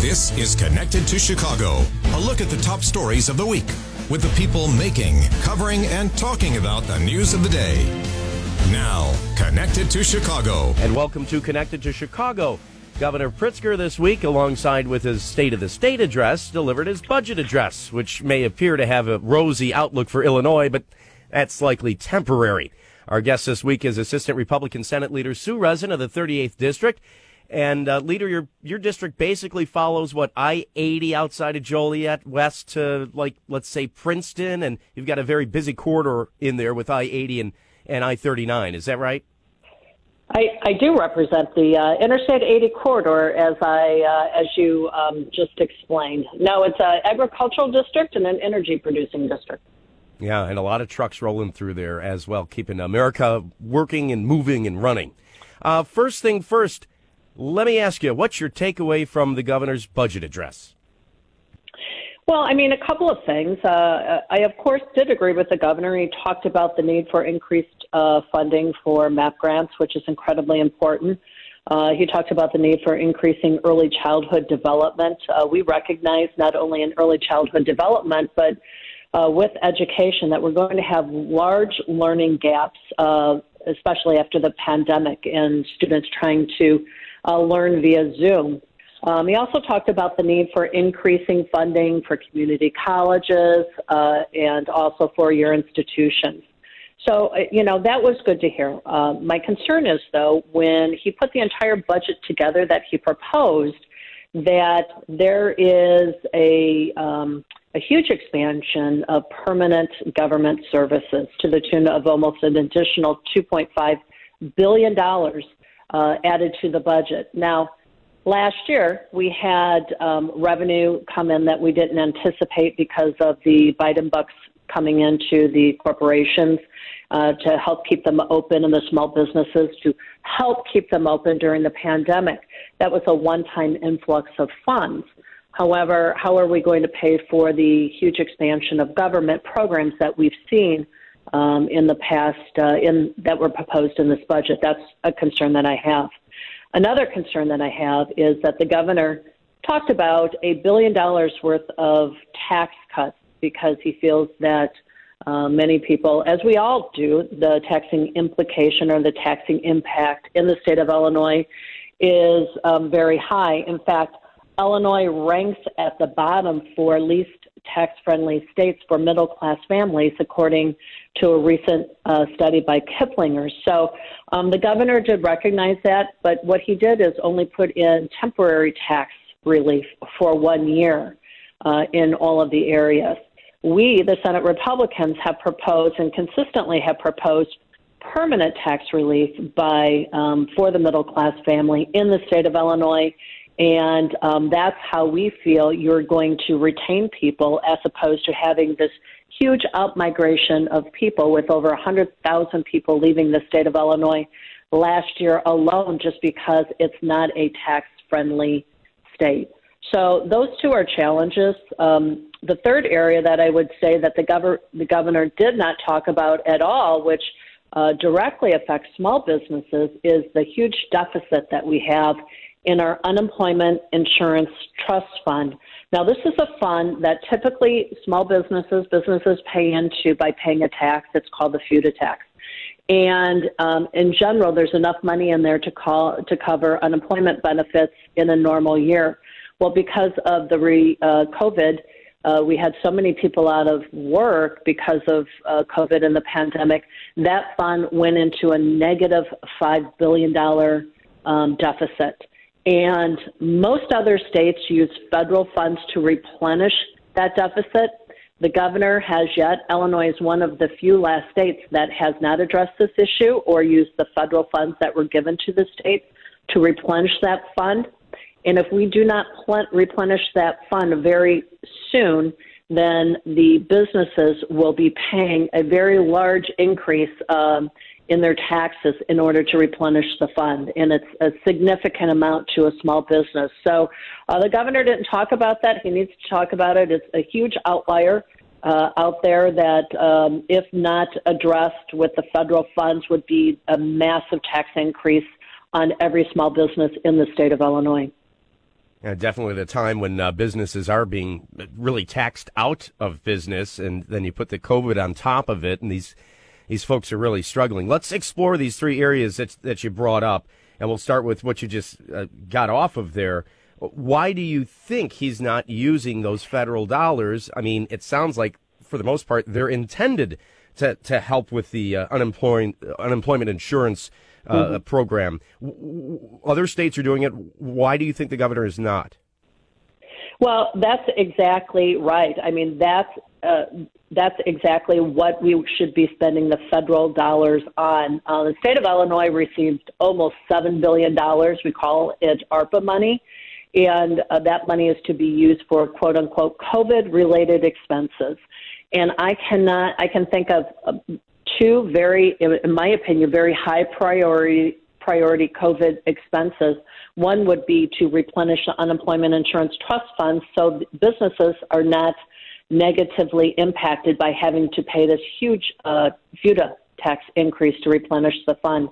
This is Connected to Chicago, a look at the top stories of the week with the people making, covering, and talking about the news of the day. Now, Connected to Chicago. And welcome to Connected to Chicago. Governor Pritzker this week, alongside with his State of the State address, delivered his budget address, which may appear to have a rosy outlook for Illinois, but that's likely temporary. Our guest this week is Assistant Republican Senate Leader Sue Rezin of the 38th District. And uh, leader, your your district basically follows what I eighty outside of Joliet west to like let's say Princeton, and you've got a very busy corridor in there with I eighty and and I thirty nine. Is that right? I, I do represent the uh, Interstate 80 corridor, as I uh, as you um, just explained. No, it's an agricultural district and an energy producing district. Yeah, and a lot of trucks rolling through there as well, keeping America working and moving and running. Uh, first thing first, let me ask you, what's your takeaway from the governor's budget address? Well, I mean, a couple of things. Uh, I, of course, did agree with the governor. He talked about the need for increased uh, funding for MAP grants, which is incredibly important. Uh, he talked about the need for increasing early childhood development. Uh, we recognize not only in early childhood development, but uh, with education, that we're going to have large learning gaps, uh, especially after the pandemic and students trying to uh, learn via Zoom. Um, he also talked about the need for increasing funding for community colleges uh, and also for your institutions. So, uh, you know, that was good to hear. Uh, my concern is, though, when he put the entire budget together that he proposed, that there is a, um, a huge expansion of permanent government services to the tune of almost an additional $2.5 billion uh, added to the budget. Now, last year we had um, revenue come in that we didn't anticipate because of the Biden bucks coming into the corporations uh, to help keep them open and the small businesses to help keep them open during the pandemic. That was a one-time influx of funds. However, how are we going to pay for the huge expansion of government programs that we've seen um, in the past uh, in that were proposed in this budget. That's a concern that I have. Another concern that I have is that the governor talked about a billion dollars worth of tax cuts because he feels that uh, many people, as we all do, the taxing implication or the taxing impact in the state of Illinois is um, very high. In fact, Illinois ranks at the bottom for least tax friendly states for middle class families, according to a recent uh, study by Kiplinger. So um, the governor did recognize that, but what he did is only put in temporary tax relief for one year uh, in all of the areas. We, the Senate Republicans, have proposed and consistently have proposed permanent tax relief by um, for the middle class family in the state of Illinois and um, that's how we feel you're going to retain people as opposed to having this huge outmigration of people with over 100,000 people leaving the state of Illinois last year alone just because it's not a tax friendly state. So those two are challenges. Um, the third area that I would say that the, gov- the governor did not talk about at all, which uh, directly affects small businesses, is the huge deficit that we have in our unemployment insurance trust fund. Now, this is a fund that typically small businesses, businesses pay into by paying a tax. It's called the FUTA tax. And um, in general, there's enough money in there to call to cover unemployment benefits in a normal year. Well, because of the re, uh, COVID, uh, we had so many people out of work because of uh, COVID and the pandemic. That fund went into a negative five billion dollar um, deficit. And most other states use federal funds to replenish that deficit. The governor has yet. Illinois is one of the few last states that has not addressed this issue or used the federal funds that were given to the states to replenish that fund. And if we do not pl- replenish that fund very soon, then the businesses will be paying a very large increase um, in their taxes in order to replenish the fund, and it's a significant amount to a small business. So uh, the governor didn't talk about that. He needs to talk about it. It's a huge outlier uh, out there that, um, if not addressed with the federal funds, would be a massive tax increase on every small business in the state of Illinois. Uh, definitely the time when uh, businesses are being really taxed out of business, and then you put the COVID on top of it, and these these folks are really struggling. Let's explore these three areas that that you brought up, and we'll start with what you just uh, got off of there. Why do you think he's not using those federal dollars? I mean, it sounds like for the most part they're intended to to help with the uh, unemployment unemployment insurance uh, mm-hmm. program. Other states are doing it. Why do you think the governor is not? Well, that's exactly right. I mean, that's uh, that's exactly what we should be spending the federal dollars on. Uh, the state of Illinois received almost seven billion dollars. We call it ARPA money, and uh, that money is to be used for quote unquote COVID related expenses. And I cannot, I can think of uh, two very, in my opinion, very high priority priority COVID expenses. One would be to replenish the unemployment insurance trust funds so businesses are not negatively impacted by having to pay this huge uh, FUTA tax increase to replenish the fund.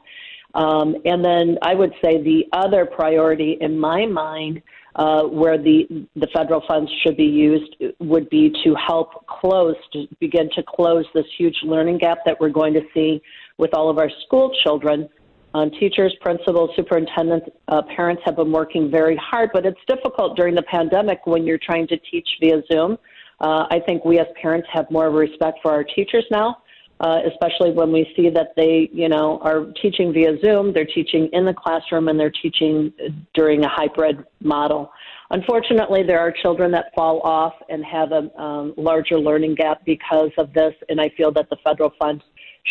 Um, and then I would say the other priority in my mind uh, where the the federal funds should be used would be to help close, to begin to close this huge learning gap that we're going to see with all of our school children. Um, teachers, principals, superintendents, uh, parents have been working very hard, but it's difficult during the pandemic when you're trying to teach via Zoom. Uh, I think we as parents have more respect for our teachers now uh, especially when we see that they, you know, are teaching via Zoom, they're teaching in the classroom, and they're teaching during a hybrid model. Unfortunately, there are children that fall off and have a um, larger learning gap because of this, and I feel that the federal funds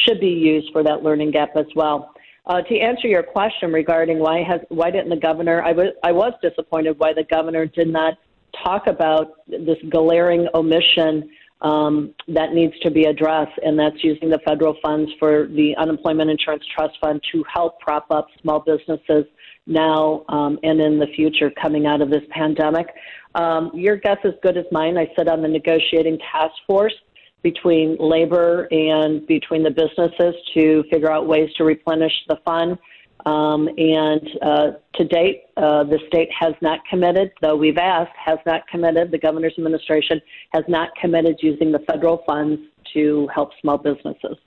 should be used for that learning gap as well. Uh, to answer your question regarding why has why didn't the governor? I was I was disappointed why the governor did not talk about this glaring omission um, that needs to be addressed, and that's using the federal funds for the Unemployment Insurance Trust Fund to help prop up small businesses now um, and in the future coming out of this pandemic. Um, your guess is good as mine. I sit on the negotiating task force between labor and between the businesses to figure out ways to replenish the fund. Um, and uh, to date, uh, the state has not committed, though we've asked, has not committed. The governor's administration has not committed using the federal funds to help small businesses.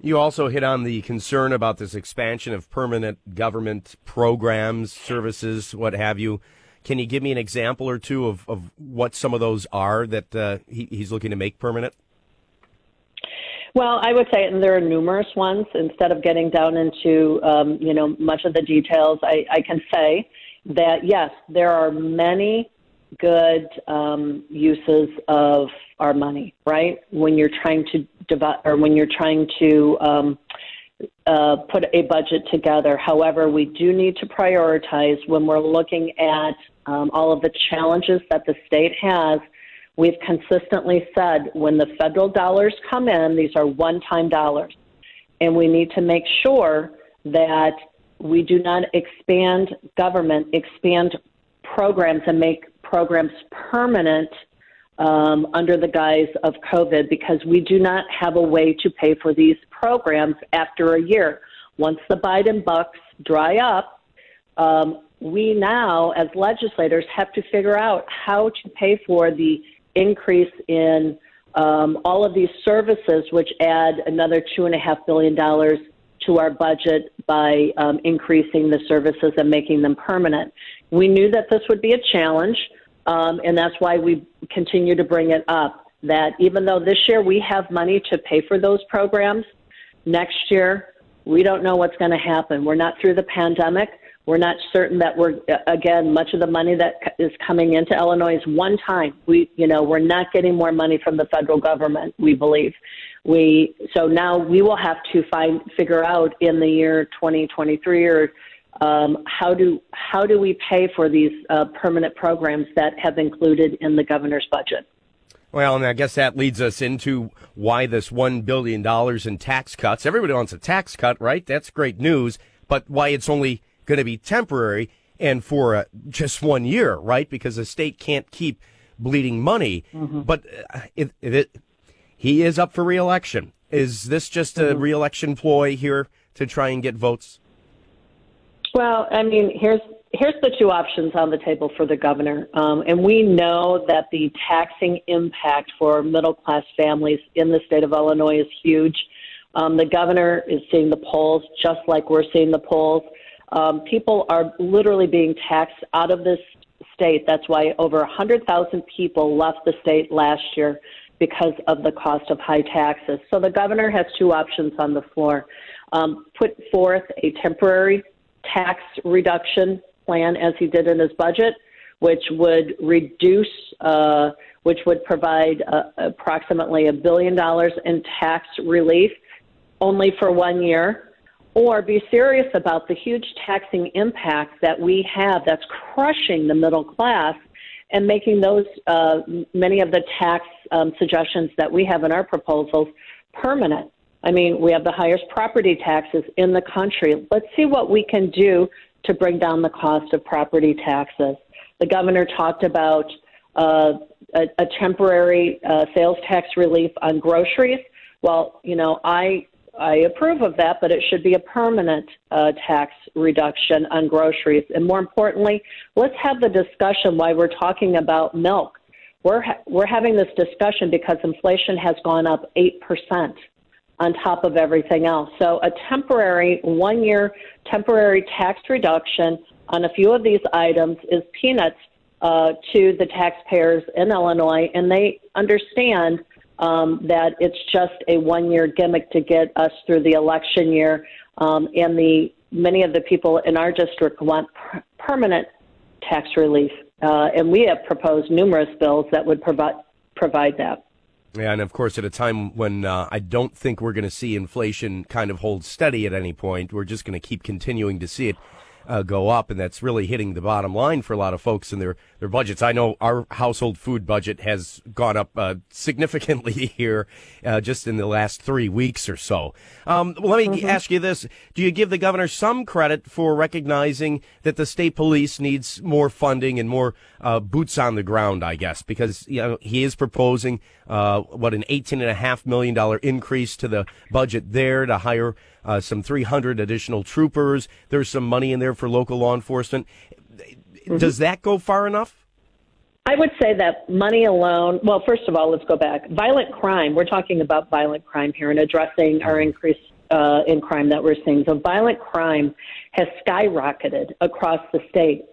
You also hit on the concern about this expansion of permanent government programs, services, what have you. Can you give me an example or two of, of what some of those are that uh, he, he's looking to make permanent? Well, I would say, and there are numerous ones. Instead of getting down into, um, you know, much of the details, I, I can say that yes, there are many good um, uses of our money. Right when you're trying to divide, or when you're trying to um, uh, put a budget together. However, we do need to prioritize when we're looking at um, all of the challenges that the state has We've consistently said when the federal dollars come in, these are one time dollars. And we need to make sure that we do not expand government, expand programs and make programs permanent um, under the guise of COVID because we do not have a way to pay for these programs after a year. Once the Biden bucks dry up, um, we now, as legislators, have to figure out how to pay for the increase in um, all of these services, which add another $2.5 billion to our budget by um, increasing the services and making them permanent. We knew that this would be a challenge, um, and that's why we continue to bring it up. That even though this year we have money to pay for those programs, next year we don't know what's going to happen. We're not through the pandemic. We're not certain that we're again much of the money that is coming into Illinois is one time. We you know we're not getting more money from the federal government. We believe we so now we will have to find figure out in the year 2023 or um, how do how do we pay for these uh, permanent programs that have included in the governor's budget. Well, and I guess that leads us into why this $1 billion in tax cuts. Everybody wants a tax cut, right? That's great news. But why it's only going to be temporary and for uh, just one year, right? Because the state can't keep bleeding money. Mm-hmm. But uh, it, it, he is up for reelection. Is this just a mm-hmm. reelection ploy here to try and get votes? Well, I mean, here's here's the two options on the table for the governor. Um, and we know that the taxing impact for middle class families in the state of Illinois is huge. Um, the governor is seeing the polls just like we're seeing the polls. Um, people are literally being taxed out of this state. That's why over 100,000 people left the state last year because of the cost of high taxes. So the governor has two options on the floor. Um, put forth a temporary tax reduction plan as he did in his budget, which would reduce, uh, which would provide uh, approximately a billion dollars in tax relief only for one year. Or be serious about the huge taxing impact that we have that's crushing the middle class and making those uh, many of the tax um, suggestions that we have in our proposals permanent. I mean, we have the highest property taxes in the country. Let's see what we can do to bring down the cost of property taxes. The governor talked about uh, a, a, temporary uh, sales tax relief on groceries. Well, you know, I I approve of that, but it should be a permanent uh, tax reduction on groceries. And more importantly, let's have the discussion why we're talking about milk. We're ha- we're having this discussion because inflation has gone up eight percent on top of everything else. So a temporary, one year temporary tax reduction on a few of these items is peanuts uh, to the taxpayers in Illinois, and they understand um, that it's just a one year gimmick to get us through the election year. Um, and the many of the people in our district want per- permanent tax relief. Uh, and we have proposed numerous bills that would provide provide that. Yeah, and of course, at a time when uh, I don't think we're going to see inflation kind of hold steady at any point, we're just going to keep continuing to see it uh, go up, and that's really hitting the bottom line for a lot of folks in their, their budgets. I know our household food budget has gone up uh, significantly here uh, just in the last three weeks or so. Um, well, let me mm-hmm. ask you this. Do you give the governor some credit for recognizing that the state police needs more funding and more uh, boots on the ground, I guess, because you know, he is proposing uh, what an $18.5 million increase to the budget there to hire uh, some 300 additional troopers. There's some money in there for local law enforcement. Mm-hmm. Does that go far enough? I would say that money alone, well, first of all, let's go back. Violent crime, we're talking about violent crime here and addressing our increase uh, in crime that we're seeing. So, violent crime has skyrocketed across the state,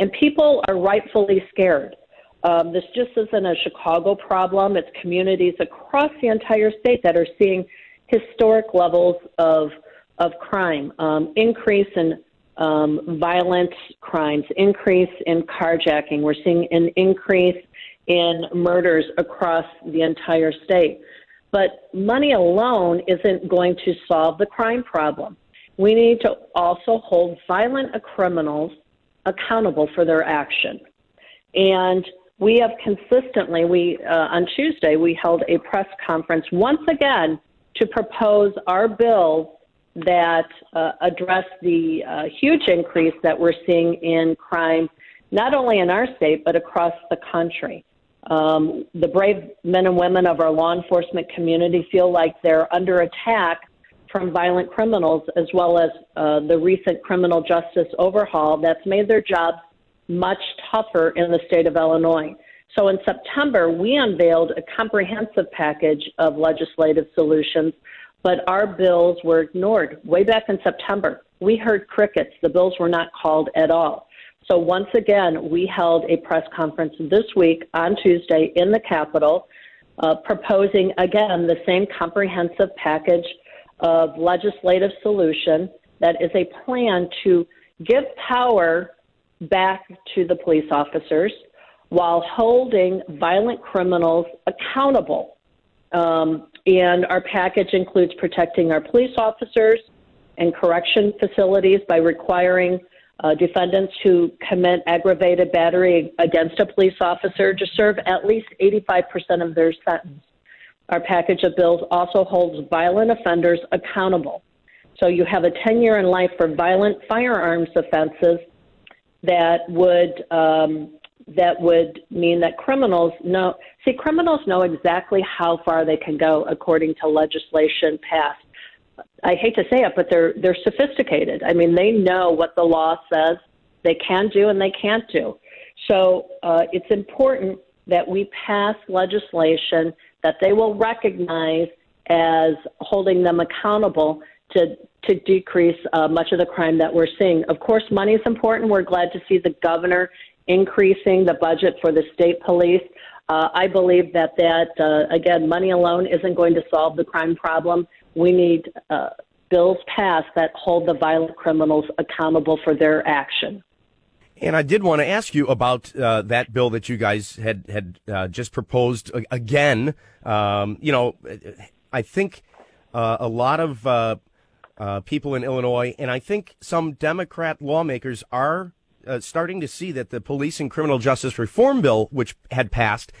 and people are rightfully scared. Um, this just isn't a Chicago problem. It's communities across the entire state that are seeing historic levels of of crime, um, increase in um, violent crimes, increase in carjacking. We're seeing an increase in murders across the entire state. But money alone isn't going to solve the crime problem. We need to also hold violent criminals accountable for their action. And we have consistently, we uh, on Tuesday we held a press conference once again to propose our bills that uh, address the uh, huge increase that we're seeing in crime, not only in our state, but across the country. Um, the brave men and women of our law enforcement community feel like they're under attack from violent criminals, as well as uh, the recent criminal justice overhaul that's made their jobs much tougher in the state of Illinois. So in September, we unveiled a comprehensive package of legislative solutions, but our bills were ignored way back in September. We heard crickets. The bills were not called at all. So once again, we held a press conference this week on Tuesday in the Capitol, uh, proposing again the same comprehensive package of legislative solution that is a plan to give power back to the police officers while holding violent criminals accountable. Um, and our package includes protecting our police officers and correction facilities by requiring uh, defendants who commit aggravated battery against a police officer to serve at least 85% of their sentence. Our package of bills also holds violent offenders accountable. So you have a 10 year in life for violent firearms offenses that would um, that would mean that criminals know see criminals know exactly how far they can go according to legislation passed i hate to say it but they're they're sophisticated i mean they know what the law says they can do and they can't do. So uh, it's important that we pass legislation that they will recognize as holding them accountable to to decrease uh, much of the crime that we're seeing. Of course, money is important. We're glad to see the governor increasing the budget for the state police. Uh, I believe that that uh, again, money alone isn't going to solve the crime problem. We need uh, bills passed that hold the violent criminals accountable for their action. And I did want to ask you about uh, that bill that you guys had had uh, just proposed again. Um, you know, I think uh, a lot of uh, uh, people in Illinois, and I think some Democrat lawmakers are uh, starting to see that the police and criminal justice reform bill, which had passed,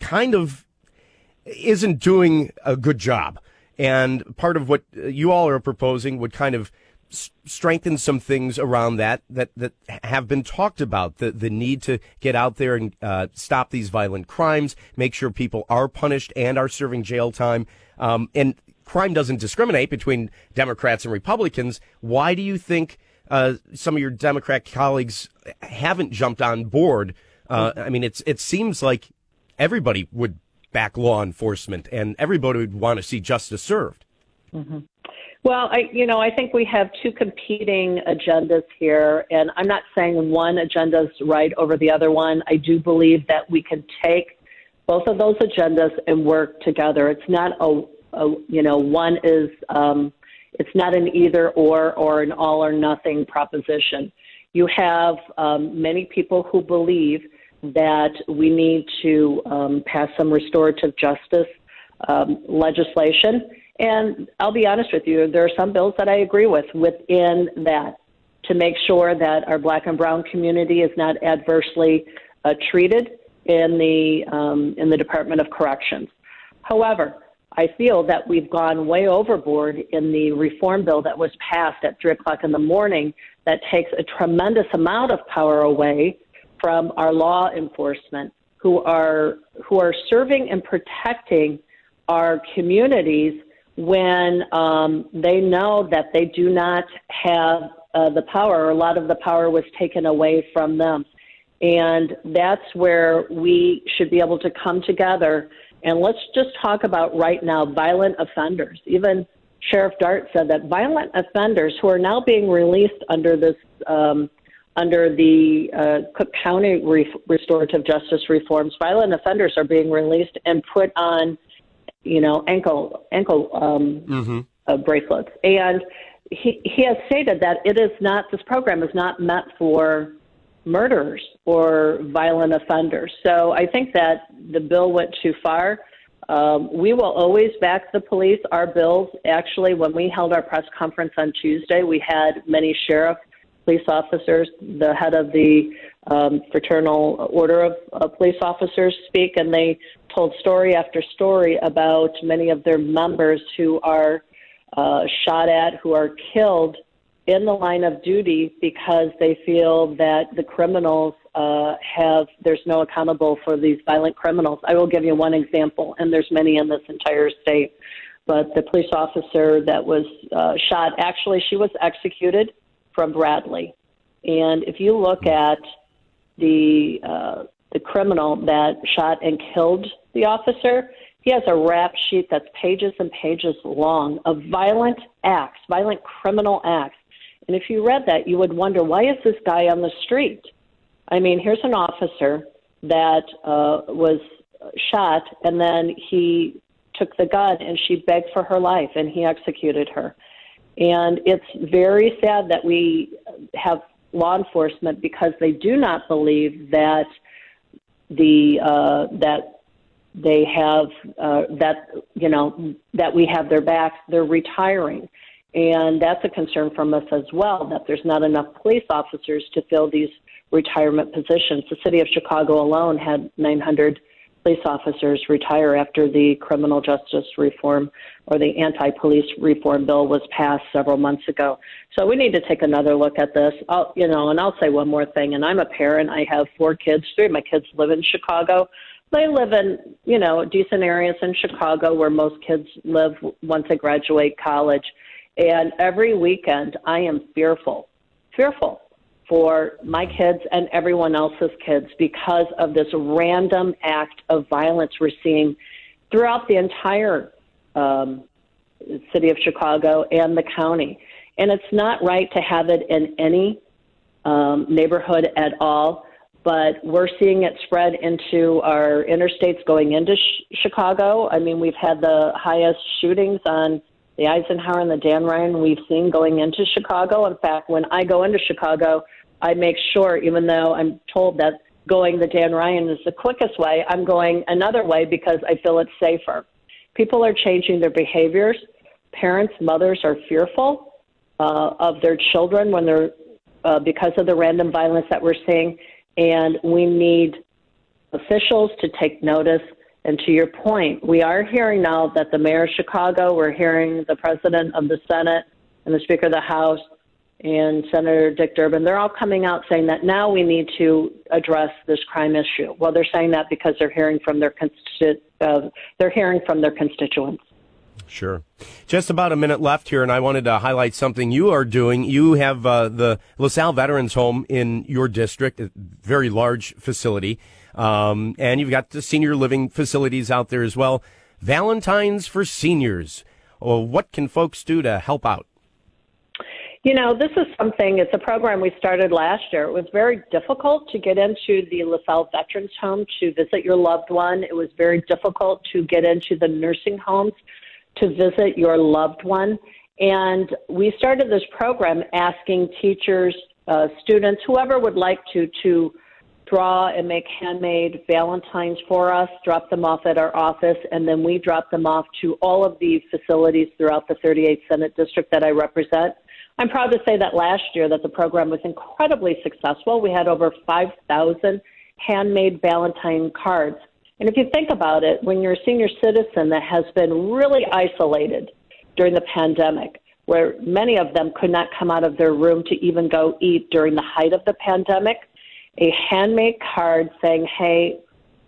kind of isn't doing a good job. And part of what you all are proposing would kind of strengthen some things around that that that have been talked about the the need to get out there and uh, stop these violent crimes make sure people are punished and are serving jail time um, and crime doesn't discriminate between Democrats and Republicans. Why do you think uh, some of your Democrat colleagues haven't jumped on board? Uh, I mean, it's it seems like everybody would back law enforcement and everybody would want to see justice served. Mm-hmm. Well, I, you know, I think we have two competing agendas here, and I'm not saying one agenda is right over the other one. I do believe that we can take both of those agendas and work together. It's not a uh, you know, one is um, it's not an either or or an all or nothing proposition. You have um, many people who believe that we need to um, pass some restorative justice um, legislation. And I'll be honest with you, there are some bills that I agree with within that to make sure that our black and brown community is not adversely uh, treated in the um, in the Department of Corrections. However, I feel that we've gone way overboard in the reform bill that was passed at three o'clock in the morning that takes a tremendous amount of power away from our law enforcement who are who are serving and protecting our communities when um, they know that they do not have uh, the power a lot of the power was taken away from them. And that's where we should be able to come together and let's just talk about right now violent offenders. Even Sheriff Dart said that violent offenders who are now being released under this um, under the uh, Cook County Re- restorative justice reforms, violent offenders are being released and put on, you know, ankle ankle um, mm-hmm. uh, bracelets. And he he has stated that it is not this program is not meant for murderers or violent offenders. So I think that the bill went too far. Um, we will always back the police. Our bills, actually, when we held our press conference on Tuesday, we had many sheriff, police officers, the head of the um, fraternal order of uh, police officers speak, and they told story after story about many of their members who are uh, shot at, who are killed in the line of duty because they feel that the criminals uh, have there's no accountable for these violent criminals. I will give you one example, and there's many in this entire state. But the police officer that was uh, shot, actually, she was executed from Bradley. And if you look at the uh, the criminal that shot and killed the officer, he has a rap sheet that's pages and pages long of violent acts, violent criminal acts and if you read that, you would wonder why is this guy on the street? I mean, here's an officer that uh, was shot, and then he took the gun and she begged for her life, and he executed her. And it's very sad that we have law enforcement because they do not believe that the uh, that they have uh, that you know that we have their backs. They're retiring. And that's a concern from us as well that there's not enough police officers to fill these retirement positions. The city of Chicago alone had 900 police officers retire after the criminal justice reform or the anti police reform bill was passed several months ago. So we need to take another look at this. I'll, you know, and I'll say one more thing. And I'm a parent. I have four kids. Three of my kids live in Chicago. They live in, you know, decent areas in Chicago where most kids live once they graduate college. And every weekend, I am fearful, fearful for my kids and everyone else's kids because of this random act of violence we're seeing throughout the entire um, city of Chicago and the county. And it's not right to have it in any um, neighborhood at all, but we're seeing it spread into our interstates going into sh- Chicago. I mean, we've had the highest shootings on the Eisenhower and the Dan Ryan we've seen going into Chicago. In fact, when I go into Chicago, I make sure, even though I'm told that going the Dan Ryan is the quickest way, I'm going another way because I feel it's safer. People are changing their behaviors. Parents, mothers are fearful uh, of their children when they're uh, because of the random violence that we're seeing, and we need officials to take notice. And to your point, we are hearing now that the mayor of Chicago, we're hearing the president of the Senate and the Speaker of the House and Senator Dick Durbin, they're all coming out saying that now we need to address this crime issue. Well, they're saying that because they're hearing from their uh, they're hearing from their constituents. Sure. Just about a minute left here, and I wanted to highlight something you are doing. You have uh, the LaSalle Veterans Home in your district, a very large facility, um, and you've got the senior living facilities out there as well. Valentine's for seniors. Well, what can folks do to help out? You know, this is something, it's a program we started last year. It was very difficult to get into the LaSalle Veterans Home to visit your loved one. It was very difficult to get into the nursing homes to visit your loved one. And we started this program asking teachers, uh, students, whoever would like to, to draw and make handmade Valentines for us, drop them off at our office, and then we drop them off to all of the facilities throughout the 38th Senate District that I represent. I'm proud to say that last year that the program was incredibly successful. We had over 5,000 handmade Valentine cards. And if you think about it, when you're a senior citizen that has been really isolated during the pandemic, where many of them could not come out of their room to even go eat during the height of the pandemic, a handmade card saying, hey,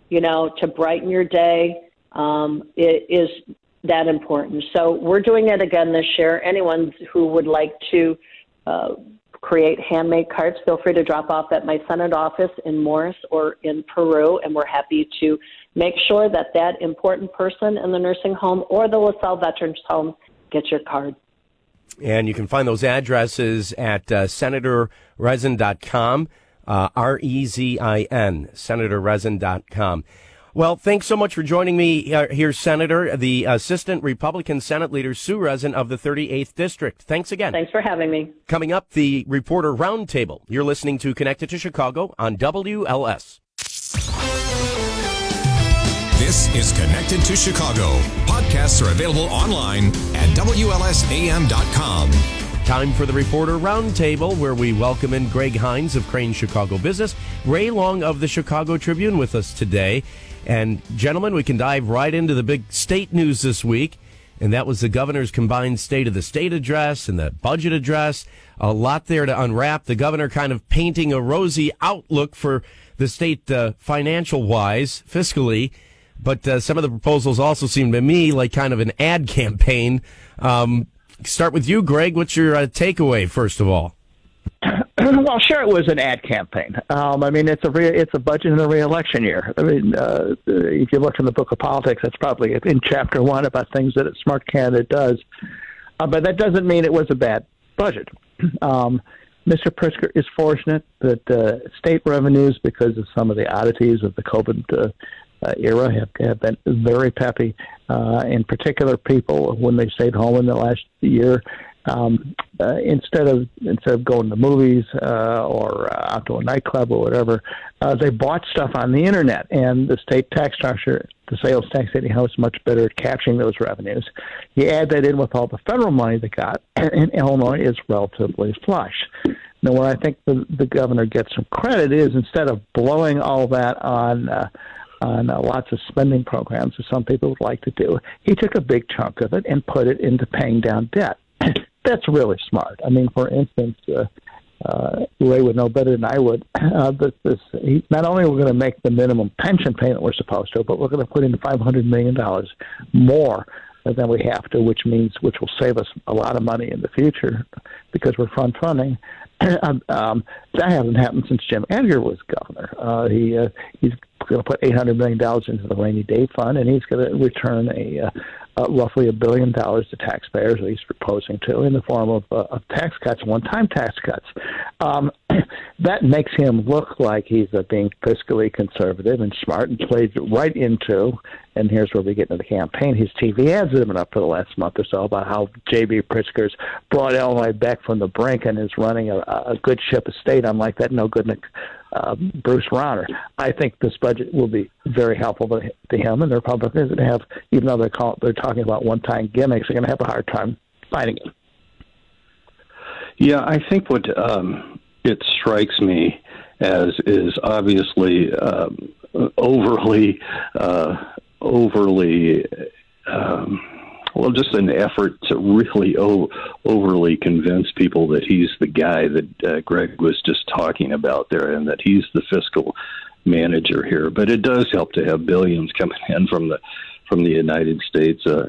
you know, to brighten your day um, is that important. So we're doing it again this year. Anyone who would like to uh, create handmade cards, feel free to drop off at my Senate office in Morris or in Peru, and we're happy to make sure that that important person in the nursing home or the LaSalle Veterans Home gets your card. And you can find those addresses at uh, senatorrezin.com, uh, R E Z I N, senatorrezin.com. Well, thanks so much for joining me here, Senator, the Assistant Republican Senate Leader Sue Rezin of the 38th District. Thanks again. Thanks for having me. Coming up, the Reporter Roundtable. You're listening to Connected to Chicago on WLS. This is Connected to Chicago. Podcasts are available online at WLSAM.com. Time for the Reporter Roundtable, where we welcome in Greg Hinz of Crain's Chicago Business, Ray Long of the Chicago Tribune with us today. And, gentlemen, we can dive right into the big state news this week. And that was the governor's combined state of the state address and the budget address. A lot there to unwrap. The governor kind of painting a rosy outlook for the state uh, financial wise, fiscally. But uh, some of the proposals also seem to me like kind of an ad campaign. Um, start with you, Greg. What's your uh, takeaway, first of all? well, sure, it was an ad campaign. Um, I mean, it's a re- it's a budget in a reelection year. I mean, uh, if you look in the book of politics, that's probably in chapter one about things that a smart candidate does. Uh, but that doesn't mean it was a bad budget. Um, Mr. Pritzker is fortunate that uh, state revenues, because of some of the oddities of the COVID uh, uh, era have, have been very peppy. Uh, in particular, people when they stayed home in the last year, um, uh, instead of instead of going to movies uh, or uh, out to a nightclub or whatever, uh, they bought stuff on the internet, and the state tax structure, the sales tax anyhow, is much better at capturing those revenues. You add that in with all the federal money they got, and Illinois is relatively flush. Now, where I think the, the governor gets some credit is instead of blowing all that on uh, on uh, lots of spending programs, as some people would like to do. He took a big chunk of it and put it into paying down debt. That's really smart. I mean, for instance, uh, uh, Ray would know better than I would. Uh, this, this, he, not only are we going to make the minimum pension payment we're supposed to, but we're going to put in five hundred million dollars more than we have to, which means which will save us a lot of money in the future because we're front funding. um, that hasn't happened since Jim Edgar was governor. Uh, he uh, he's going to put eight hundred million dollars into the rainy day fund, and he's going to return a uh, uh, roughly a billion dollars to taxpayers, at least proposing to, in the form of, uh, of tax cuts, one-time tax cuts. Um, that makes him look like he's uh, being fiscally conservative and smart, and plays right into. And here's where we get into the campaign. His TV ads have been up for the last month or so about how J.B. Pritzker's brought Illinois back from the brink and is running a, a good ship of state, unlike that no good uh, Bruce Rauner. I think this budget will be very helpful to, to him, and the Republicans that have, even though they're, call, they're talking about one-time gimmicks, they're going to have a hard time fighting it. Yeah, I think what um, it strikes me as is obviously um, overly, uh, overly. Um, well, just an effort to really o- overly convince people that he's the guy that uh, Greg was just talking about there, and that he's the fiscal manager here. But it does help to have billions coming in from the from the United States uh,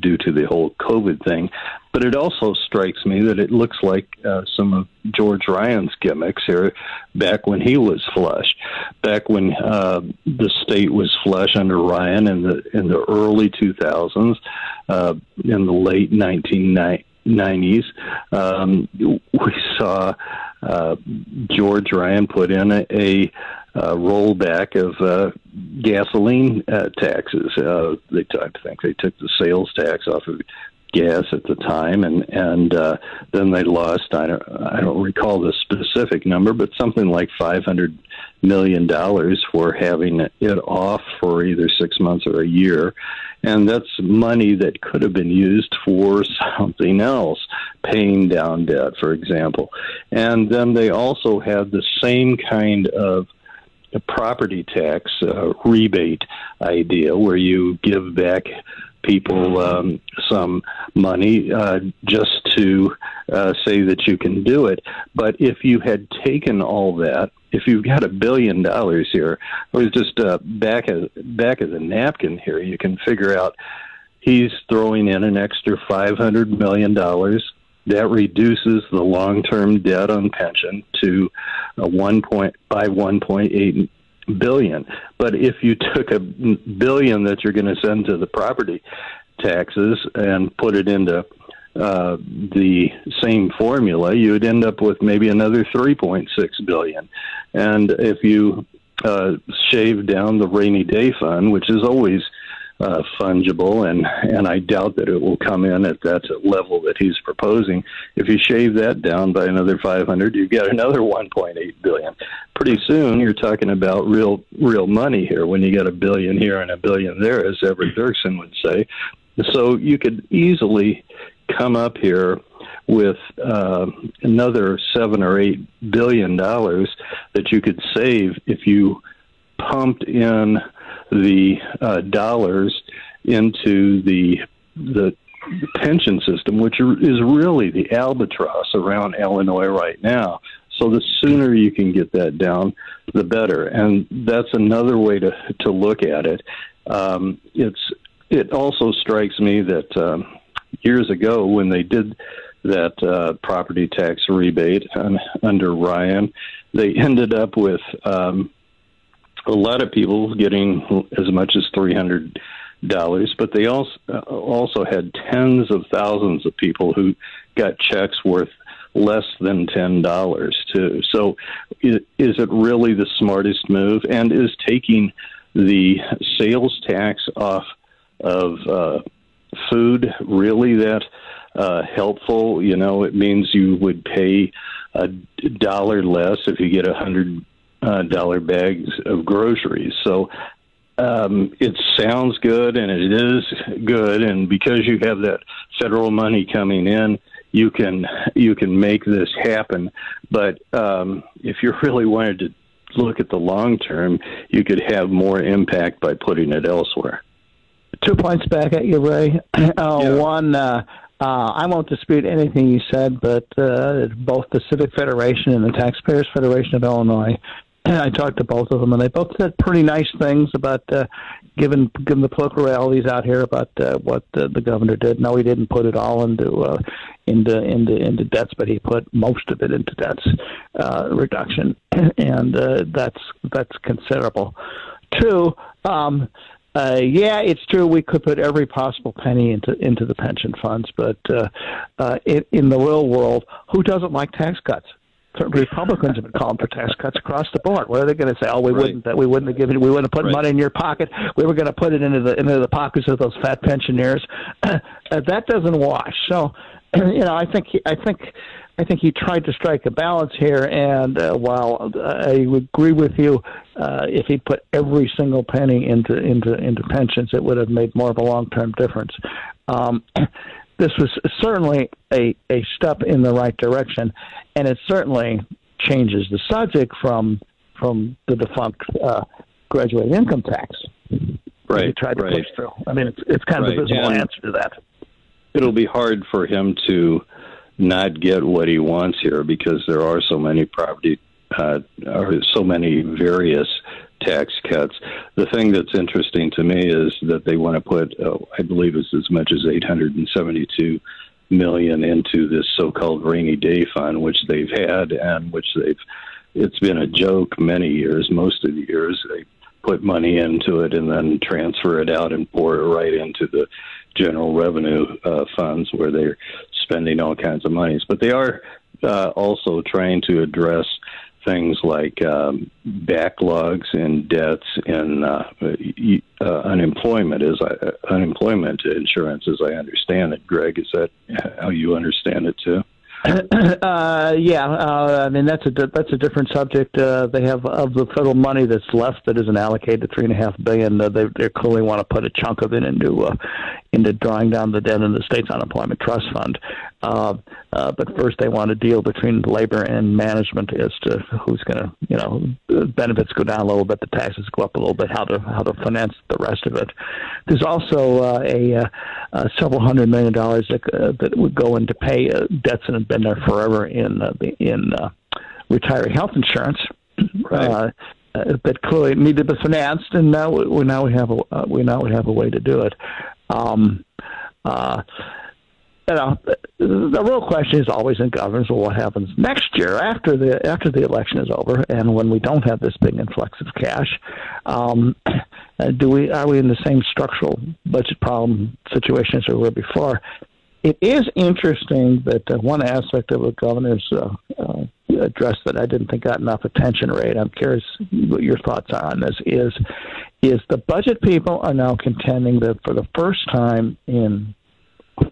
due to the whole COVID thing. But it also strikes me that it looks like uh, some of George Ryan's gimmicks here back when he was flush, back when uh, the state was flush under Ryan in the in the early 2000s, uh, in the late 1990s. Um, we saw uh, George Ryan put in a, a uh, rollback of uh, gasoline uh, taxes. Uh, they, I think they took the sales tax off of gas at the time, and and uh, then they lost. I don't I don't recall the specific number, but something like five hundred million dollars for having it off for either six months or a year, and that's money that could have been used for something else, paying down debt, for example. And then they also had the same kind of a property tax uh, rebate idea where you give back people um, some money uh, just to uh, say that you can do it. But if you had taken all that, if you've got a billion dollars here, or just uh, back as back as a napkin here, you can figure out he's throwing in an extra five hundred million dollars that reduces the long-term debt on pension to a one point by 1.8 billion. But if you took a billion that you're going to send to the property taxes and put it into uh, the same formula, you would end up with maybe another 3.6 billion. And if you uh, shave down the rainy day fund, which is always uh, fungible, and and I doubt that it will come in at that level that he's proposing. If you shave that down by another 500, you get another 1.8 billion. Pretty soon, you're talking about real real money here. When you get a billion here and a billion there, as Everett Dirksen would say, so you could easily come up here with uh, another seven or eight billion dollars that you could save if you pumped in the uh, dollars into the the pension system, which is really the albatross around Illinois right now. So the sooner you can get that down, the better. And that's another way to to look at it. Um, it's it also strikes me that um, years ago when they did that uh, property tax rebate on, under Ryan, they ended up with um, a lot of people getting as much as three hundred dollars, but they also also had tens of thousands of people who got checks worth less than ten dollars too. So, is, is it really the smartest move? And is taking the sales tax off of uh, food really that uh, helpful? You know, it means you would pay a dollar less if you get a hundred uh, dollar bags of groceries. So um, it sounds good and it is good, and because you have that federal money coming in, you can you can make this happen. But um, if you really wanted to look at the long term, you could have more impact by putting it elsewhere. Two points back at you, Ray. Uh, yeah. One, uh, uh, I won't dispute anything you said, but uh, both the Civic Federation and the Taxpayers Federation of Illinois I talked to both of them, and they both said pretty nice things about uh, given given the political realities out here about uh, what uh, the governor did. No, he didn't put it all into uh, into into into debts, but he put most of it into debts uh, reduction, and uh, that's that's considerable. Two. Um, uh, yeah, it's true. We could put every possible penny into into the pension funds, but uh, uh, in, in the real world, who doesn't like tax cuts? Republicans have been calling for tax cuts across the board. What are they going to say? Oh, we right. wouldn't. That we wouldn't have given. We wouldn't have put right. money in your pocket. We were going to put it into the into the pockets of those fat pensioners. uh, that doesn't wash. So, you know, I think I think I think he tried to strike a balance here. And uh, while I agree with you, uh, if he put every single penny into into into pensions, it would have made more of a long term difference. Um, this was certainly a, a step in the right direction, and it certainly changes the subject from from the defunct uh, graduated income tax. Right. He tried to right. push through. I mean, it's it's kind right. of a visible and answer to that. It'll be hard for him to not get what he wants here because there are so many property, uh, are so many various tax cuts. The thing that's interesting to me is that they want to put, uh, I believe, it's as much as 872 million into this so-called rainy day fund, which they've had and which they've. It's been a joke many years. Most of the years they put money into it and then transfer it out and pour it right into the general revenue uh, funds where they're spending all kinds of monies. But they are uh, also trying to address things like um, backlogs and debts and uh, uh, unemployment is uh, unemployment insurance, as I understand it. Greg, is that how you understand it too? Uh, yeah, uh, I mean that's a that's a different subject. Uh, they have of the federal money that's left that isn't allocated, three and a half billion. Uh, they they clearly want to put a chunk of it into uh, into drawing down the debt in the state's unemployment trust fund. Uh, uh, but first, they want a deal between labor and management as to who's going to, you know, benefits go down a little bit, the taxes go up a little bit, how to how to finance the rest of it. There's also uh, a uh, uh, several hundred million dollars that uh, that would go into pay uh, debts that have been there forever in uh, in uh, retiree health insurance. Right. Uh, uh, that clearly needed to be financed, and now we now we have a uh, we now we have a way to do it. Um, uh, you know, the real question is always in governance: well, what happens next year after the after the election is over, and when we don't have this big influx of cash? Um, do we are we in the same structural budget problem situation as we were before? It is interesting that uh, one aspect of the governor's uh, uh, address that I didn't think got enough attention. Right, I'm curious what your thoughts are on this. Is is the budget people are now contending that for the first time in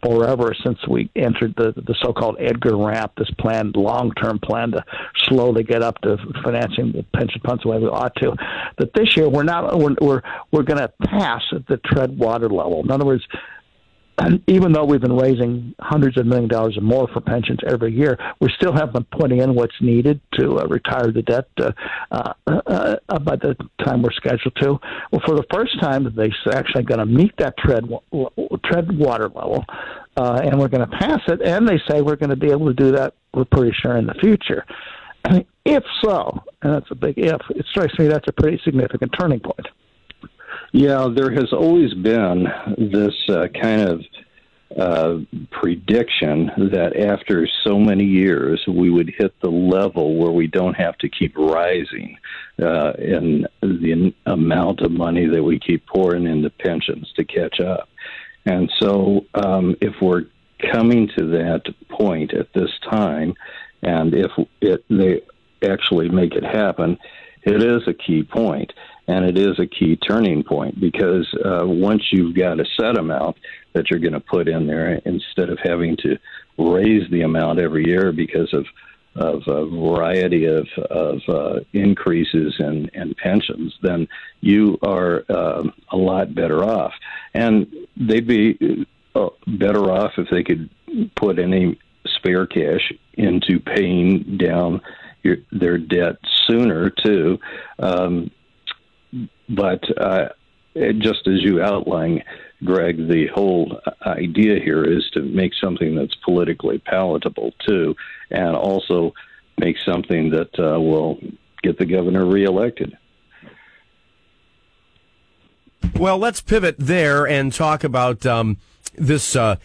forever since we entered the the so-called Edgar ramp, this planned long-term plan to slowly get up to financing the pension funds the way we ought to. That this year we're not we're we're, we're going to pass at the tread water level. In other words, even though we've been raising hundreds of million dollars or more for pensions every year, we still haven't put in what's needed to uh, retire the debt uh, uh, uh, by the time we're scheduled to. Well, for the first time, they're actually going to meet that tread tread water level, uh, and we're going to pass it. And they say we're going to be able to do that. We're pretty sure in the future. If so, and that's a big if, it strikes me that's a pretty significant turning point. Yeah, there has always been this uh, kind of uh, prediction that after so many years we would hit the level where we don't have to keep rising uh, in the amount of money that we keep pouring into pensions to catch up. And so, um, if we're coming to that point at this time, and if it, they actually make it happen, it is a key point and it is a key turning point because uh, once you've got a set amount that you're going to put in there, instead of having to raise the amount every year because of of a variety of of uh, increases in, in pensions, then you are uh, a lot better off, and they'd be uh, better off if they could put any spare cash into paying down your, their debt sooner too. Um, but uh, just as you outline, Greg, the whole idea here is to make something that's politically palatable too, and also make something that uh, will get the governor reelected. Well, let's pivot there and talk about um, this uh,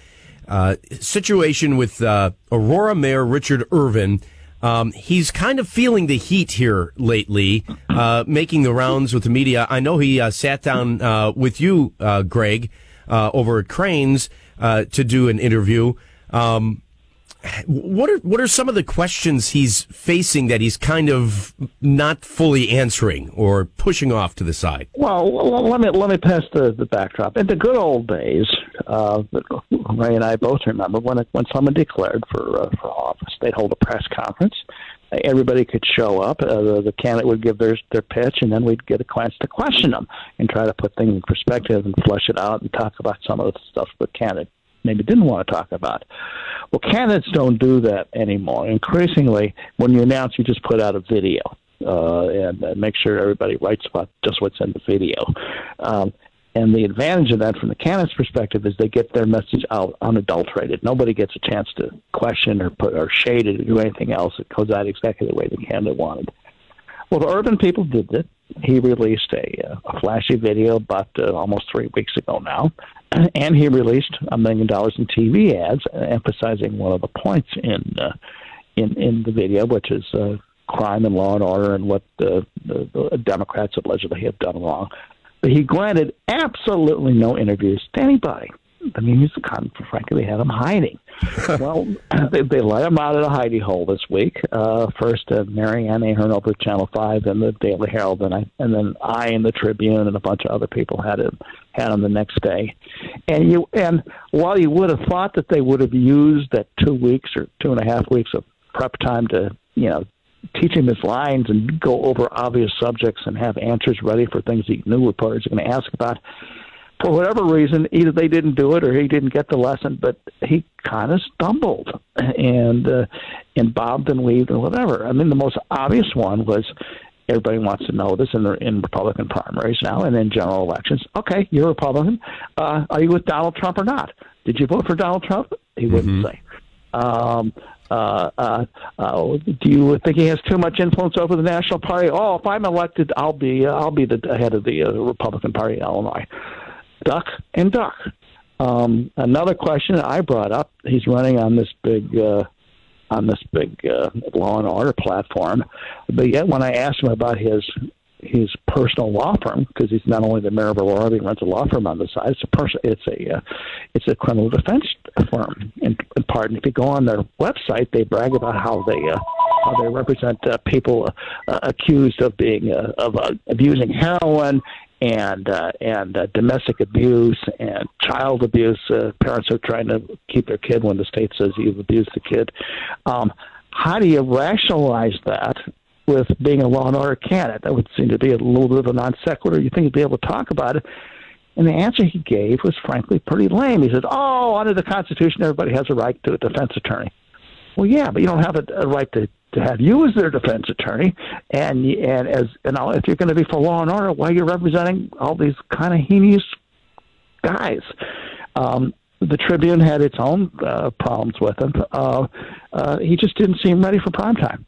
uh, situation with uh, Aurora Mayor Richard Irvin. Um, he's kind of feeling the heat here lately, uh, making the rounds with the media. I know he uh, sat down uh, with you, Greg, over at Crain's to do an interview. Um, what are what are some of the questions he's facing that he's kind of not fully answering or pushing off to the side? Well, let me let me pass the, the backdrop. In the good old days, uh, Ray and I both remember when it, when someone declared for uh, for office, they'd hold a press conference. Everybody could show up. Uh, the, the candidate would give their their pitch, and then we'd get a chance to question them and try to put things in perspective and flesh it out and talk about some of the stuff the candidate maybe didn't want to talk about. Well, candidates don't do that anymore. Increasingly, when you announce, you just put out a video uh, and uh, make sure everybody writes about just what's in the video. Um, and the advantage of that from the candidate's perspective is they get their message out unadulterated. Nobody gets a chance to question or put or shade it or do anything else. It goes out exactly the way the candidate wanted. Well, the Irvin people did it. He released a, uh, a flashy video about uh, almost three weeks ago now, and he released a million dollars in TV ads, emphasizing one of the points in uh, in in the video, which is uh, crime and law and order, and what the, the, the Democrats allegedly have done wrong. But he granted absolutely no interviews to anybody. He's kind of, frankly, they had him hiding. well, they, they let him out of the hidey hole this week. Uh, first, uh, Mary Ann Ahern over at Channel Five, and the Daily Herald, and I, and then I and the Tribune, and a bunch of other people had him had him the next day. And you, and while you would have thought that they would have used that two weeks or two and a half weeks of prep time to, you know, teach him his lines and go over obvious subjects and have answers ready for things he knew reporters are going to ask about for whatever reason, either they didn't do it or he didn't get the lesson, but he kind of stumbled and uh, and bobbed and weaved and whatever. I mean, the most obvious one was everybody wants to know this in the in Republican primaries now and in general elections. Okay, you're a Republican. Uh, are you with Donald Trump or not? Did you vote for Donald Trump? He wouldn't mm-hmm. say. Um, uh, uh, uh, do you think he has too much influence over the National Party? Oh, if I'm elected, I'll be uh, I'll be the head of the uh, Republican Party in Illinois duck and duck. Um, another question I brought up: He's running on this big uh, on this big uh, law and order platform, but yet when I asked him about his his personal law firm, because he's not only the mayor of Aurora, he runs a law firm on the side. It's a person. It's a uh, it's a criminal defense firm. And, and pardon, if you go on their website, they brag about how they uh, how they represent uh, people uh, accused of being uh, of uh, abusing heroin and uh, and uh, domestic abuse and child abuse. Uh, parents are trying to keep their kid when the state says you've abused the kid. Um, how do you rationalize that with being a law and order candidate? That would seem to be a little bit of a non sequitur. You think you'd be able to talk about it. And the answer he gave was frankly pretty lame. He said, "Oh, under the Constitution, everybody has a right to a defense attorney." Well, yeah, but you don't have a, a right to to have you as their defense attorney, and and as know, if you're going to be for law and order, why you're representing all these kind of heinous guys. Um, the Tribune had its own uh, problems with him. Uh, uh, he just didn't seem ready for prime time.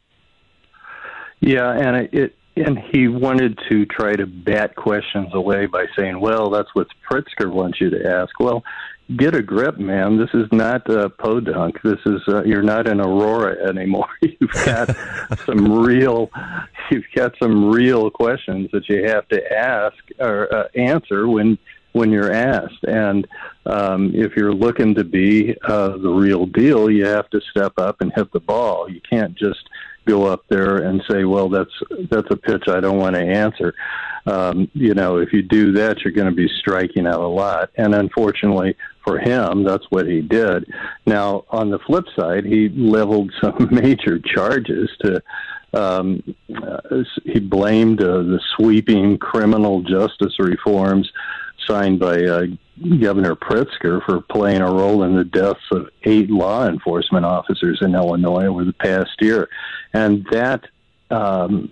Yeah, and it and he wanted to try to bat questions away by saying, "Well, that's what Pritzker wants you to ask." Well, get a grip, man. This is not uh, podunk. This is uh, you're not in Aurora anymore. you've got some real, you've got some real questions that you have to ask or uh, answer when when you're asked. And um, if you're looking to be uh, the real deal, you have to step up and hit the ball. You can't just go up there and say, "Well, that's that's a pitch I don't want to answer." Um, you know, if you do that, you're going to be striking out a lot. And unfortunately for him, that's what he did. Now, on the flip side, he leveled some major charges to. Um, uh, he blamed uh, the sweeping criminal justice reforms signed by uh, Governor Pritzker for playing a role in the deaths of eight law enforcement officers in Illinois over the past year, and that um,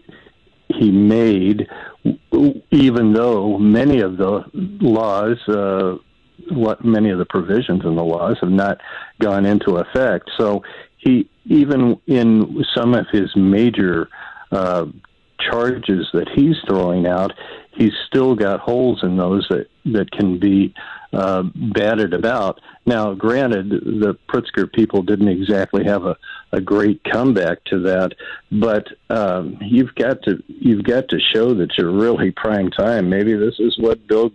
he made, even though many of the laws, uh, what many of the provisions in the laws have not gone into effect. So he, even in some of his major uh, charges that he's throwing out, he's still got holes in those that that can be uh, batted about. Now, granted, the Pritzker people didn't exactly have a, a great comeback to that, but um, you've got to you've got to show that you're really prime time. Maybe this is what Bill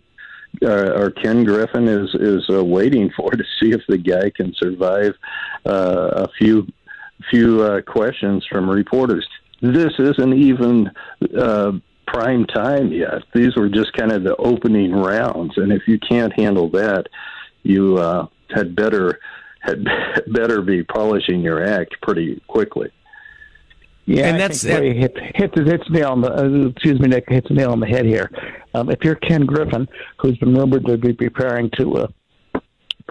uh, or Ken Griffin is is uh, waiting for to see if the guy can survive uh, a few few uh, questions from reporters. This isn't even uh, prime time yet. These were just kind of the opening rounds, and if you can't handle that, you uh, had better had better be polishing your act pretty quickly. Yeah, and I that's that, hit hit hits nail on the uh, excuse me, Nick hits the nail on the head here. Um, if you're Ken Griffin, who's been rumored to be preparing to uh,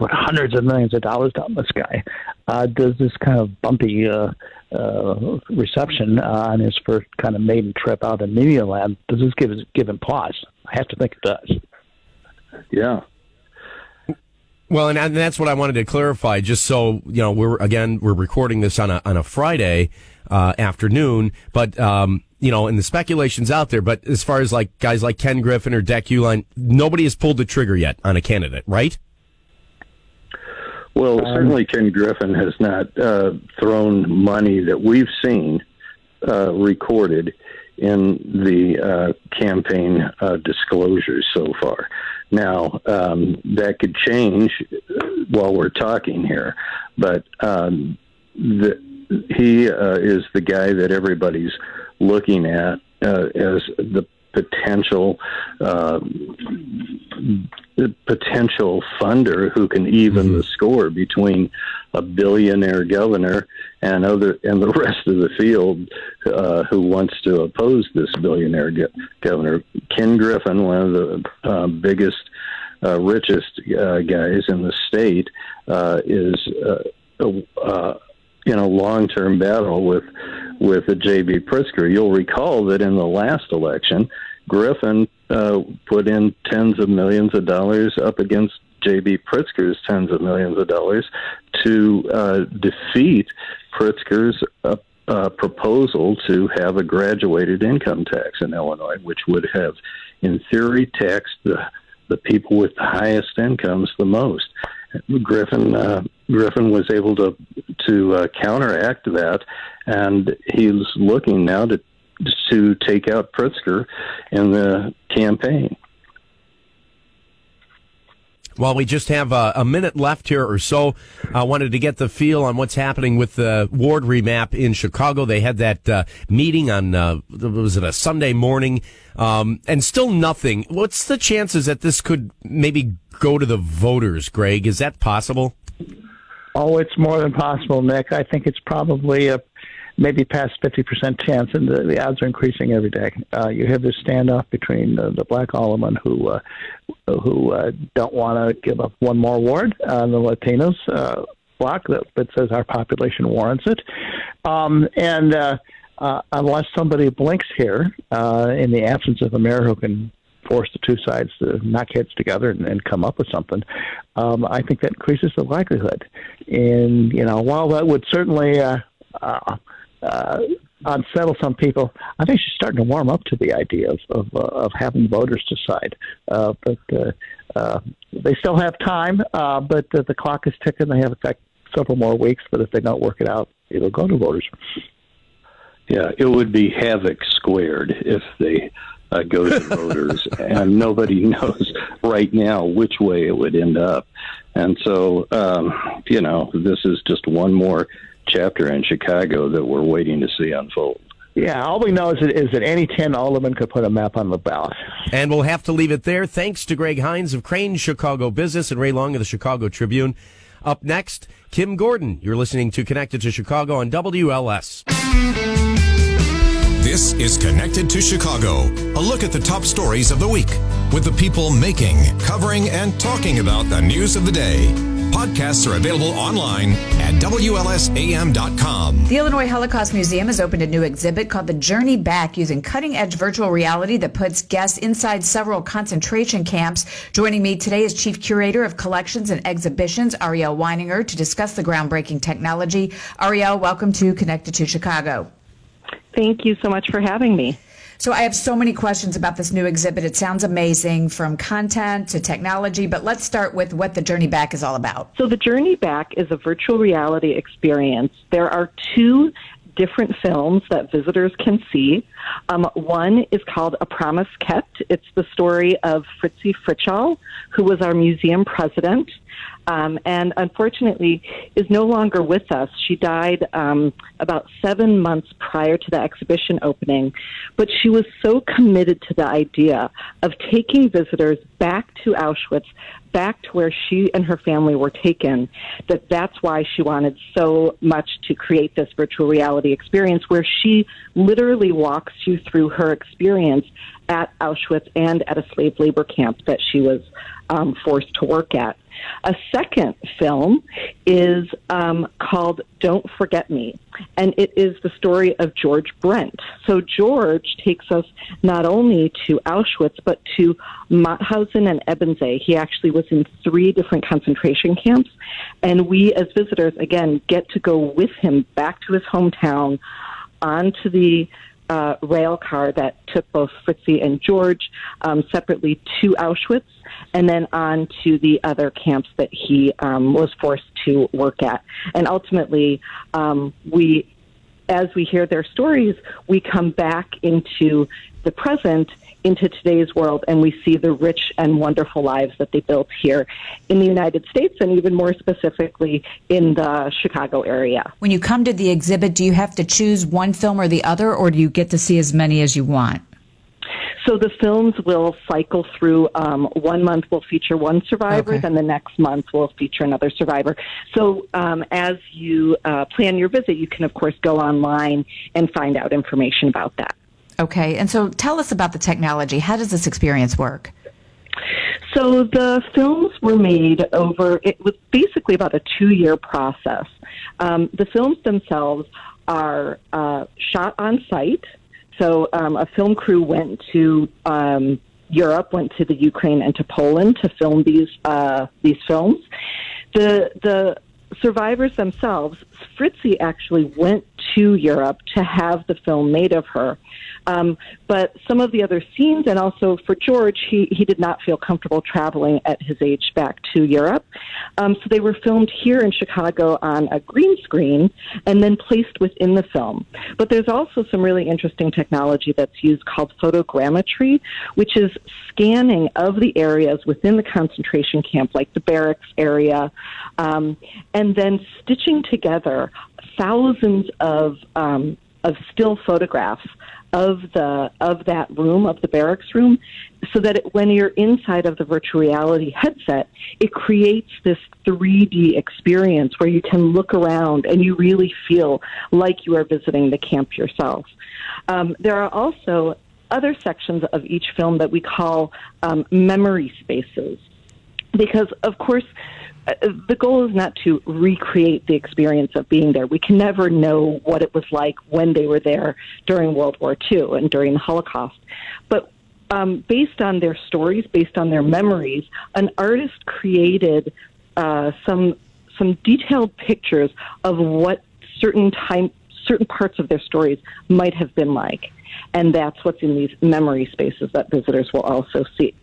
put hundreds of millions of dollars down the sky, uh, does this kind of bumpy uh, uh, reception on his first kind of maiden trip out in media land, does this give give him pause? I have to think it does. Yeah. Well, and, and that's what I wanted to clarify, just so you know, we're again we're recording this on a on a Friday uh, afternoon, but um, you know, and the speculation's out there. But as far as like guys like Ken Griffin or Dick Uihlein, nobody has pulled the trigger yet on a candidate, right? Well, um, certainly Ken Griffin has not uh, thrown money that we've seen uh, recorded in the uh, campaign uh, disclosures so far. Now, um, that could change while we're talking here, but um, the, he uh, is the guy that everybody's looking at uh, as the potential uh, potential funder who can even mm-hmm. the score between a billionaire governor and other and the rest of the field uh, who wants to oppose this billionaire governor. Ken Griffin, one of the uh, biggest, uh, richest uh, guys in the state, uh, is in a long-term battle with with J.B. Pritzker. You'll recall that in the last election, Griffin uh, put in tens of millions of dollars up against J.B. Pritzker's tens of millions of dollars to uh, defeat Pritzker's uh, uh, proposal to have a graduated income tax in Illinois, which would have, in theory, taxed the the people with the highest incomes the most. Griffin uh, Griffin was able to to uh, counteract that, and he's looking now to to take out Pritzker in the campaign. Well, we just have a, a, minute left here or so. I wanted to get the feel on what's happening with the ward remap in Chicago. They had that uh, meeting on, uh, was it a Sunday morning? Um, and still nothing. What's the chances that this could maybe go to the voters, Greg? Is that possible? Oh, it's more than possible, Nick. I think it's probably a maybe past 50% chance, and the, the odds are increasing every day. Uh, you have this standoff between the, the black aldermen who uh, who uh, don't want to give up one more ward on the Latinos uh, block that, that says our population warrants it, um, and uh, uh, unless somebody blinks here, uh, in the absence of a mayor who can force the two sides to knock heads together and, and come up with something, um, I think that increases the likelihood. And you know, while that would certainly uh, uh, uh, unsettle some people. I think she's starting to warm up to the idea of of, uh, of having voters decide. Uh, but uh, uh, they still have time. Uh, but uh, the clock is ticking. They have like several more weeks. But if they don't work it out, it'll go to voters. Yeah, it would be havoc squared if they uh, go to voters, and nobody knows right now which way it would end up. And so, um, you know, this is just one more chapter in Chicago that we're waiting to see unfold. Yeah, all we know is that, is that any 10 aldermen could put a map on the ballot. And we'll have to leave it there. Thanks to Greg Hinz of Crain Chicago Business and Ray Long of the Chicago Tribune. Up next, Kim Gordon. You're listening to Connected to Chicago on WLS. This is Connected to Chicago, a look at the top stories of the week with the people making, covering, and talking about the news of the day. Podcasts are available online at WLSAM.com. The Illinois Holocaust Museum has opened a new exhibit called The Journey Back using cutting edge virtual reality that puts guests inside several concentration camps. Joining me today is Chief Curator of Collections and Exhibitions, Arielle Weininger, to discuss the groundbreaking technology. Ariel, welcome to Connected to Chicago. Thank you so much for having me. So I have so many questions about this new exhibit. It sounds amazing from content to technology, but let's start with what the Journey Back is all about. So the Journey Back is a virtual reality experience. There are two different films that visitors can see. Um, one is called A Promise Kept. It's the story of Fritzi Fritzshall, who was our museum president um, and unfortunately is no longer with us. She died um, about seven months prior to the exhibition opening, but she was so committed to the idea of taking visitors back to Auschwitz, back to where she and her family were taken, that that's why she wanted so much to create this virtual reality experience where she literally walks you through her experience at Auschwitz and at a slave labor camp that she was um, forced to work at. A second film is um, called Don't Forget Me, and it is the story of George Brent. So George takes us not only to Auschwitz, but to Mauthausen and Ebensee. He actually was in three different concentration camps, and we as visitors, again, get to go with him back to his hometown onto the uh, rail car that took both Fritzi and George um, separately to Auschwitz and then on to the other camps that he um, was forced to work at. And ultimately, um, we, as we hear their stories, we come back into the present into today's world and we see the rich and wonderful lives that they built here in the United States and even more specifically in the Chicago area. When you come to the exhibit, do you have to choose one film or the other or do you get to see as many as you want? So the films will cycle through. Um, one month will feature one survivor, Okay. then the next month will feature another survivor. So um, as you uh, plan your visit, you can of course go online and find out information about that. Okay. And so tell us about the technology. How does this experience work? So the films were made over, it was basically about a two year process. Um, the films themselves are uh, shot on site. So um, a film crew went to um, Europe, went to the Ukraine and to Poland to film these uh, these films. The the survivors themselves, Fritzi actually went to Europe to have the film made of her. Um, but some of the other scenes, and also for George, he, he did not feel comfortable traveling at his age back to Europe. Um, so they were filmed here in Chicago on a green screen and then placed within the film. But there's also some really interesting technology that's used called photogrammetry, which is scanning of the areas within the concentration camp, like the barracks area, um, and then stitching together thousands of um, of still photographs of the of that room of the barracks room so that it, when you're inside of the virtual reality headset it creates this 3D experience where you can look around and you really feel like you are visiting the camp yourself. Um, there are also other sections of each film that we call um, memory spaces. Because of course the goal is not to recreate the experience of being there. We can never know what it was like when they were there during World War II and during the Holocaust. But um, based on their stories, based on their memories, an artist created uh, some some detailed pictures of what certain time certain parts of their stories might have been like. And that's what's in these memory spaces that visitors will also see.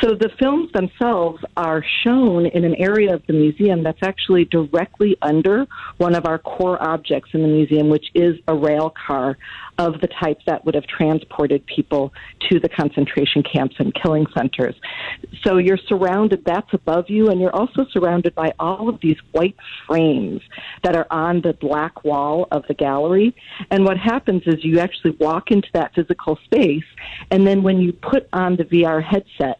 So the films themselves are shown in an area of the museum that's actually directly under one of our core objects in the museum, which is a rail car of the type that would have transported people to the concentration camps and killing centers. So you're surrounded, that's above you, and you're also surrounded by all of these white frames that are on the black wall of the gallery. And what happens is you actually walk into that physical space, and then when you put on the VR headset,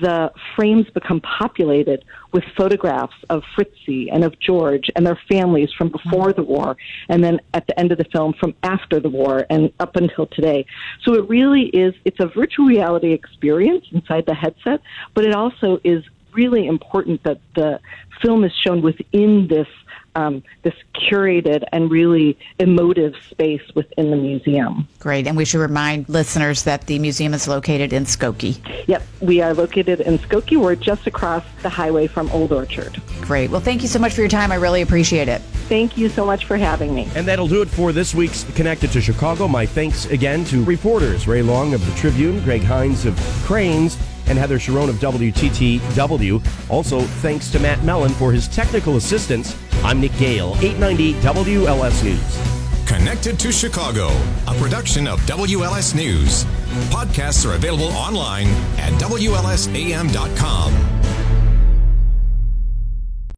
the frames become populated with photographs of Fritzi and of George and their families from before the war, and then at the end of the film from after the war and up until today. So it really is, it's a virtual reality experience inside the headset, but it also is really important that the film is shown within this um, this curated and really emotive space within the museum. Great. And we should remind listeners that the museum is located in Skokie. Yep. We are located in Skokie. We're just across the highway from Old Orchard. Great. Well, thank you so much for your time. I really appreciate it. Thank you so much for having me. And that'll do it for this week's Connected to Chicago. My thanks again to reporters Ray Long of the Tribune, Greg Hinz of Crain's, and Heather Cherone of WTTW. Also, thanks to Matt Mellon for his technical assistance. I'm Nick Gale, 890 WLS News. Connected to Chicago, a production of WLS News. Podcasts are available online at WLSAM.com.